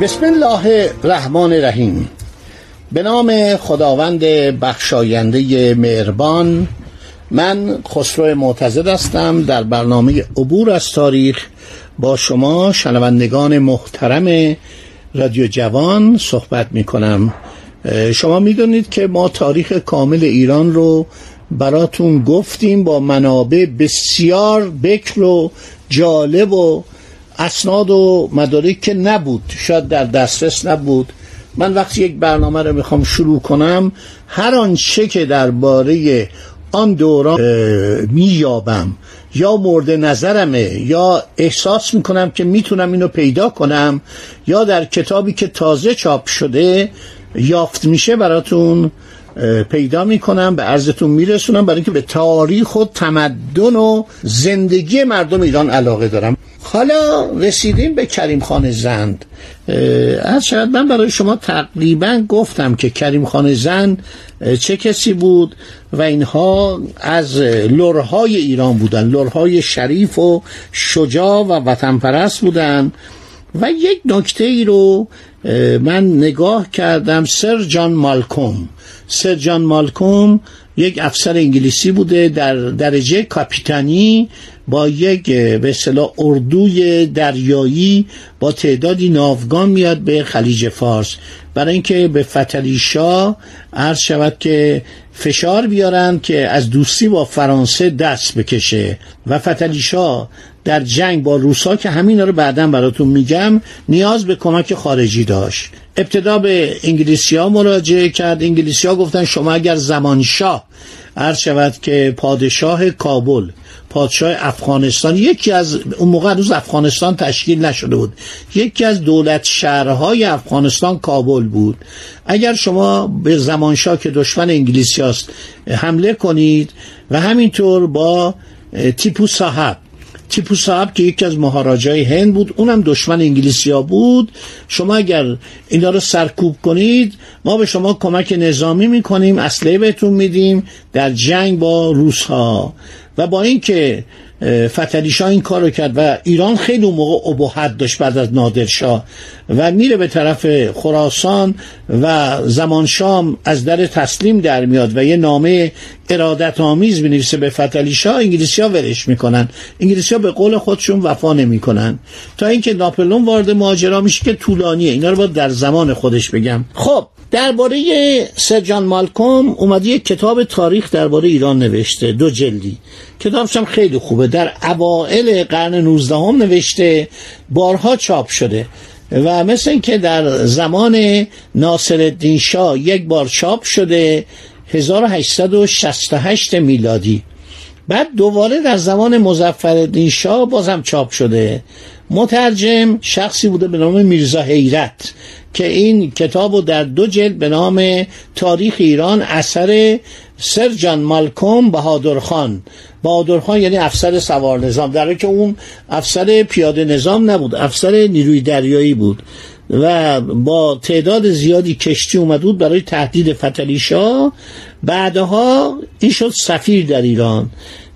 بسم الله الرحمن الرحیم. به نام خداوند بخشاینده مهربان من خسرو معتزد هستم در برنامه عبور از تاریخ با شما شنوندگان محترم رادیو جوان صحبت می کنم شما می‌دونید که ما تاریخ کامل ایران رو براتون گفتیم با منابع بسیار بکر و جالب و اسناد و مدارک که نبود شاید در دسترس نبود. من وقتی یک برنامه رو می‌خوام شروع کنم هر آنچه که درباره آن دوران مییابم یا مورد نظرمه یا احساس می‌کنم که می‌تونم اینو پیدا کنم یا در کتابی که تازه چاپ شده یافت میشه براتون پیدا می‌کنم به عرضتون میرسونم برای اینکه به تاریخ و تمدن و زندگی مردم ایران علاقه دارم. حالا رسیدیم به کریم خان زند. از شاید من برای شما تقریبا گفتم که کریم خان زند چه کسی بود و اینها از لرهای ایران بودن لرهای شریف و شجاع و وطن پرست بودن. و یک نکته ای رو من نگاه کردم سر جان مالکوم. سر جان مالکوم یک افسر انگلیسی بوده در درجه کاپیتانی با یک به اصطلاح اردوی دریایی با تعدادی ناوگان میاد به خلیج فارس. برای اینکه به فتلیشا عرض شود که فشار بیارن که از دوستی با فرانسه دست بکشه. و فتلیشا در جنگ با روسا که همین رو بعدا براتون میگم نیاز به کمک خارجی داشت. ابتدا به انگلیسی ها مراجعه کرد. انگلیسی ها گفتن شما اگر زمانشاه عرض شود که پادشاه کابل پادشاه افغانستان یکی از اون موقع روز افغانستان تشکیل نشده بود یکی از دولت شهرهای افغانستان کابل بود. اگر شما به زمانشاه که دشمن انگلیسی هست حمله کنید و همینطور با تیپو صاحب تیپو صاحب که یکی از مهاراجای هند بود اونم دشمن انگلیسیا بود. شما اگر اینا رو سرکوب کنید ما به شما کمک نظامی می‌کنیم اسلحه بهتون میدیم در جنگ با روس ها و با اینکه فتلیشا این کار رو کرد و ایران خیلی اون موقع ابهت داشت بعد از نادرشاه و میره به طرف خراسان و زمان شام از در تسلیم در میاد و یه نامه ارادت آمیز بنویسه به فتلیشا انگلیسی ها ورش می‌کنن. انگلیسی ها به قول خودشون وفا نمی‌کنن. تا اینکه ناپلون وارد ماجرا میشه که طولانیه. اینا رو باید در زمان خودش بگم. خب درباره سرجان مالکوم اومده یک کتاب تاریخ درباره ایران نوشته دو جلدی. کتابش هم خیلی خوبه در اوائل قرن 19 هم نوشته بارها چاپ شده و مثل اینکه در زمان ناصر شاه یک بار چاپ شده 1868 میلادی. بعد دوباره در زمان مزفر شاه بازم چاپ شده. مترجم شخصی بوده به نام میرزا حیرت. که این کتاب رو در دو جلد به نام تاریخ ایران اثر سرجان مالکوم بهادر خان. بهادر خان یعنی افسر سوار نظام. در که اون افسر پیاده نظام نبود افسر نیروی دریایی بود و با تعداد زیادی کشتی اومد بود برای تهدید فتلیشا بعدها این شد سفیر در ایران.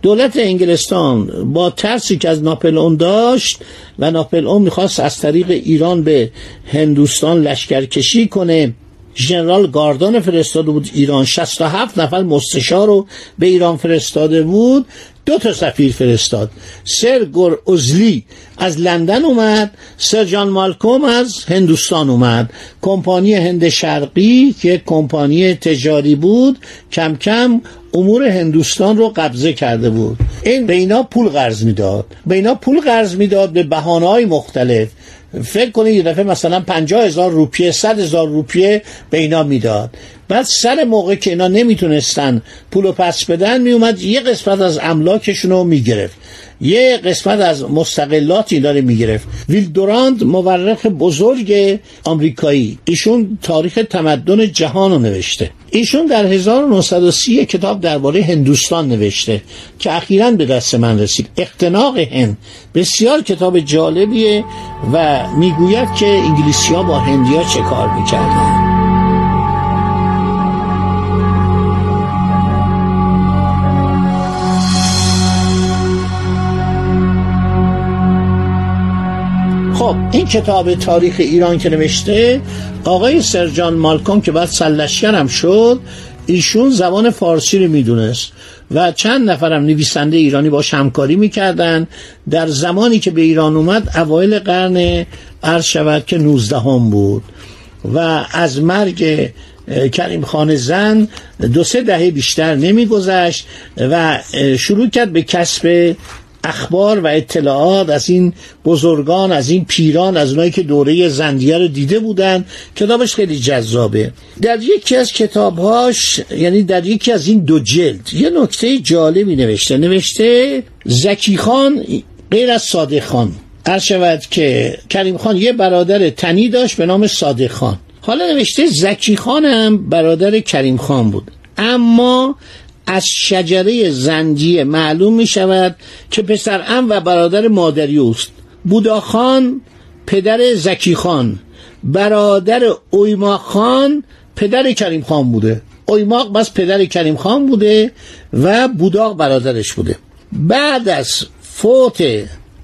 دولت انگلستان با ترسی که از ناپلئون داشت و ناپلئون می‌خواست از طریق ایران به هندوستان لشکرکشی کنه ژنرال گاردان فرستاده بود ایران. 67 نفر مستشار رو به ایران فرستاده بود. دو تا سفیر فرستاد. سر گر ازلی از لندن اومد سر جان مالکوم از هندوستان اومد. کمپانی هند شرقی که کمپانی تجاری بود کم کم امور هندوستان رو قبضه کرده بود. این به اینا پول قرض می‌داد. به اینا پول قرض می‌داد به بهانه‌های مختلف. فکر کنید یه دفعه مثلا پنجاه هزار روپیه صد هزار روپیه به اینا می‌داد. بعد سر موقع که اینا نمی‌تونستن پولو پس بدن میومد یه قسمت از املاکشون رو می‌گرفت. یه قسمت از مستقلات اینا رو می‌گرفت. ویل دوراند مورخ بزرگ آمریکایی. ایشون تاریخ تمدن جهان رو نوشته. ایشون در 1930 کتاب درباره هندوستان نوشته که اخیرا به دست من رسید. اقتناق هند بسیار کتاب جالبیه و می‌گوید که انگلیسی ها با هندیا چه کار می‌کردن. این کتاب تاریخ ایران که نوشته آقای سرجان مالکوم که بعد سلشگر شد ایشون زبان فارسی رو می‌دونست و چند نفرم نویسنده ایرانی با همکاری می‌کردن. در زمانی که به ایران اومد اوایل قرن عرض شود که 19 هم بود. و از مرگ کریم خان زن دو سه دهه بیشتر نمیگذشت و شروع کرد به کسب اخبار و اطلاعات از این بزرگان از این پیران از اونایی که دوره زندیه رو دیده بودن. کتابش خیلی جذابه. در یکی از کتابهاش یعنی در یکی از این دو جلد یه نکته جالبی نوشته. نوشته زکی خان غیر از صادق خان. هر شود که کریم خان یه برادر تنی داشت به نام صادق خان. حالا نوشته زکی خان هم برادر کریم خان بود. اما از شجره زنجیه معلوم می شود که پسر ام و برادر مادری اوست بوداخان پدر زکی خان. برادر اویما خان پدر کریم خان بوده. اویماق بس پدر کریم خان بوده و بوداق برادرش بوده. بعد از فوت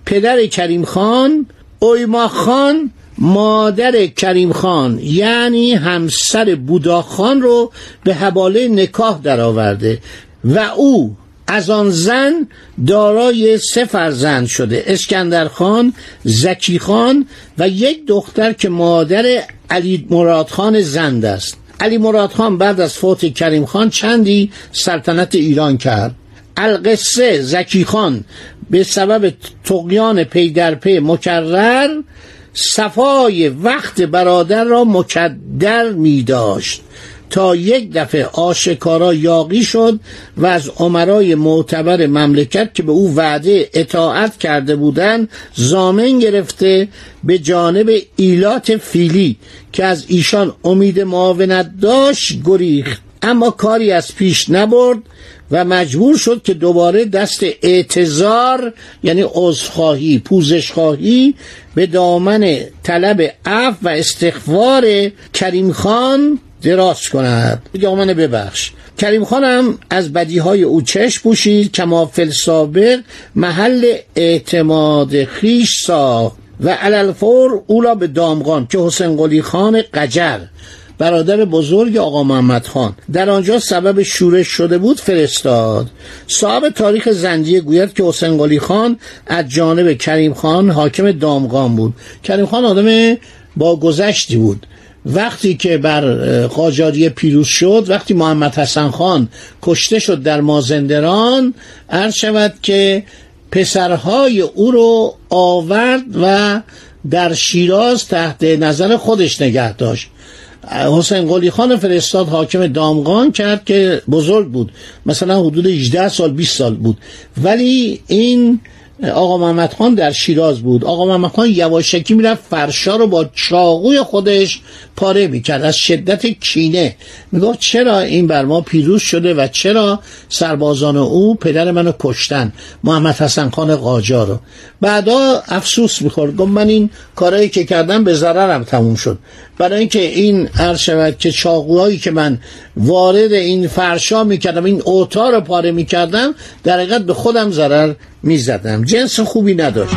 پدر کریم خان اویما خان مادر کریم خان یعنی همسر بودا خان رو به حواله نکاح درآورده و او از آن زن دارای سه فرزند شده اسکندر خان زکی خان و یک دختر که مادر علی مراد خان زند است. علی مراد خان بعد از فوت کریم خان چندی سلطنت ایران کرد؟ القصه زکی خان به سبب تقیان پی در پی مکرر صفای وقت برادر را مکدر می داشت تا یک دفعه آشکارا یاقی شد و از عمرای معتبر مملکت که به او وعده اطاعت کرده بودند زامن گرفته به جانب ایلات فیلی که از ایشان امید معاونت داشت گریخت. اما کاری از پیش نبرد و مجبور شد که دوباره دست اعتظار یعنی عذرخواهی پوزشخواهی به دامن طلب عفو و استغفار کریم خان دراز کند. دامن ببخش. کریم خانم از بدیهای او چشم پوشید کما فل سابق محل اعتماد خیش ساخت و علالفور اولا به دامغان که حسین قلی خان قجر برادر بزرگ آقا محمد خان. در آنجا سبب شورش شده بود فرستاد. صاحب تاریخ زنجیه گوید که حسین قلی خان از جانب کریم خان حاکم دامغان بود. کریم خان آدم با گذشتی بود. وقتی که بر قاجاری پیروز شد وقتی محمد حسن خان کشته شد در مازندران عرض شود که پسرهای او رو آورد و در شیراز تحت نظر خودش نگه داشت. حسین قلی خان فرستاد حاکم دامغان کرد که بزرگ بود. مثلا حدود 18 سال 20 سال بود. ولی این آقا محمد خان در شیراز بود. آقا محمد خان یواشکی می‌رفت فرشا رو با چاقوی خودش پاره می‌کرد. از شدت کینه. می‌گفت چرا این بر ما پیروز شده و چرا سربازان او پدر منو کشتن؟ محمد حسن خان قاجار رو. بعدا افسوس می‌خورد. گفت من این کارهایی که کردم به ضررم تموم شد. برای اینکه این عرض شود که چاقوهایی که من وارد این فرشا می‌کردم این اوتا رو پاره می‌کردم در حقیقت به خودم ضرر می‌زدم. جنس خوبی نداشت.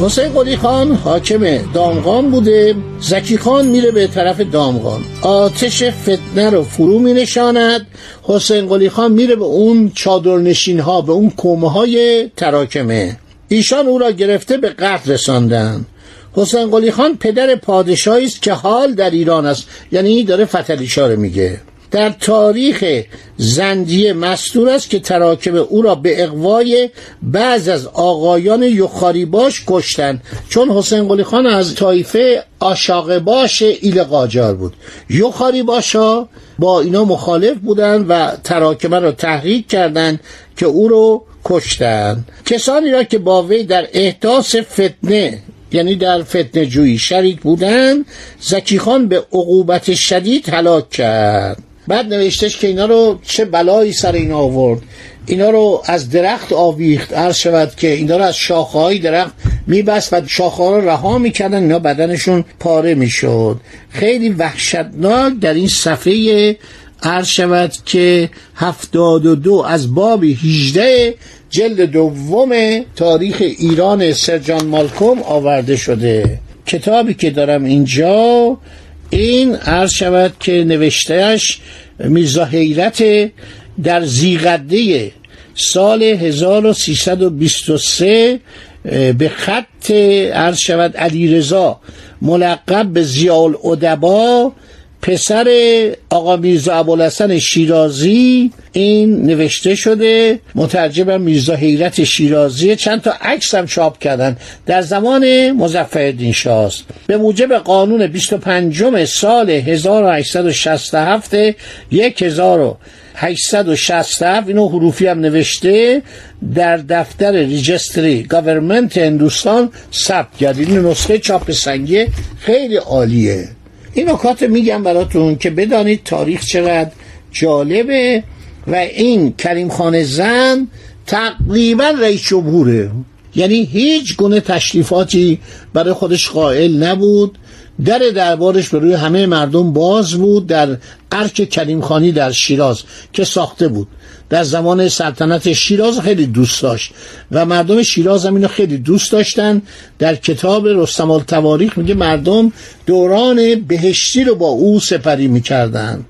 حسین قلی خان حاکم دامغان بوده. زکی خان میره به طرف دامغان. آتش فتنه رو فرو می نشاند حسین قلی خان میره به اون چادرنشین ها به اون کومه های تراکمه ایشان او را گرفته به قتل رساندن. حسین قلی خان پدر پادشاهی است که حال در ایران است. یعنی داره فتلیشا میگه. در تاریخ زندیه مستور است که تراکم او را به اقوای بعض از آقایان یخاری باش کشتن. چون حسین قلی خان از طایفه آشاق باش ایل قاجار بود. یخاری باشا با اینا مخالف بودند و تراکمه را تحریک کردند که او رو کشتن. کسانی را که با وی در احداث فتنه یعنی در فتنه جویی شریک بودن زکی خان به عقوبت شدید هلاک کرد. بعد نوشتش که اینا رو چه بلایی سر اینا آورد. اینا رو از درخت آویخت. عرض شود که اینا رو از شاخه های درخت میبست و شاخه ها رو رها می‌کردن. اینا بدنشون پاره می‌شد. خیلی وحشتناک در این صفحه عرض شود که هفتاد و دو از باب 18 جلد دوم تاریخ ایران سرجان مالکوم آورده شده. کتابی که دارم اینجا این عرض شود که نوشتهش میرزا حیرت در زیغده سال 1323 به خط عرض شود علی رضا ملقب به زیال ادبا پسر آقا میرزا ابوالحسن شیرازی این نوشته شده مترجم میرزا حیرت شیرازی چند تا عکس هم چاپ کردن. در زمان مظفرالدین شاست. به موجب قانون 25 سال 1867 1867 اینو حروفی هم نوشته در دفتر registry government هندوستان ثبت کرد. این نسخه چاپ سنگی خیلی عالیه. این نکات میگم براتون که بدانید تاریخ چقدر جالبه و این کریم خان زند تقریبا رئیس جمهوره. یعنی هیچ گونه تشریفاتی برای خودش قائل نبود. در دربارش به روی همه مردم باز بود در ارک کریم خانی در شیراز که ساخته بود. در زمان سلطنت شیراز خیلی دوست داشت و مردم شیراز هم اینو خیلی دوست داشتن. در کتاب رستم التواریخ میگه مردم دوران بهشتی رو با او سپری می‌کردن.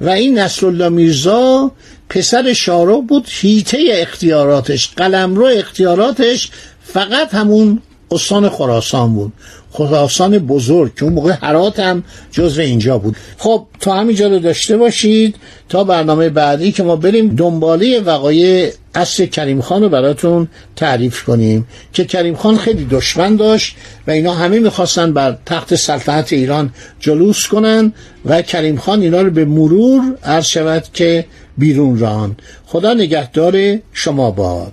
و این نصر الله میرزا پسر شارو بود هیته اختیاراتش قلمرو اختیاراتش فقط همون استان خراسان بود. خراسان بزرگ که اون موقع حرات هم جزو اینجا بود. خب تا همینجا رو داشته باشید تا برنامه بعدی که ما بریم دنباله وقایع اصر کریم خان رو براتون تعریف کنیم که کریم خان خیلی دشمن داشت و اینا همه می‌خواستن بر تخت سلطنت ایران جلوس کنن و کریم خان اینا رو به مرور عرض شود که بیرون ران. خدا نگهدار شما باد.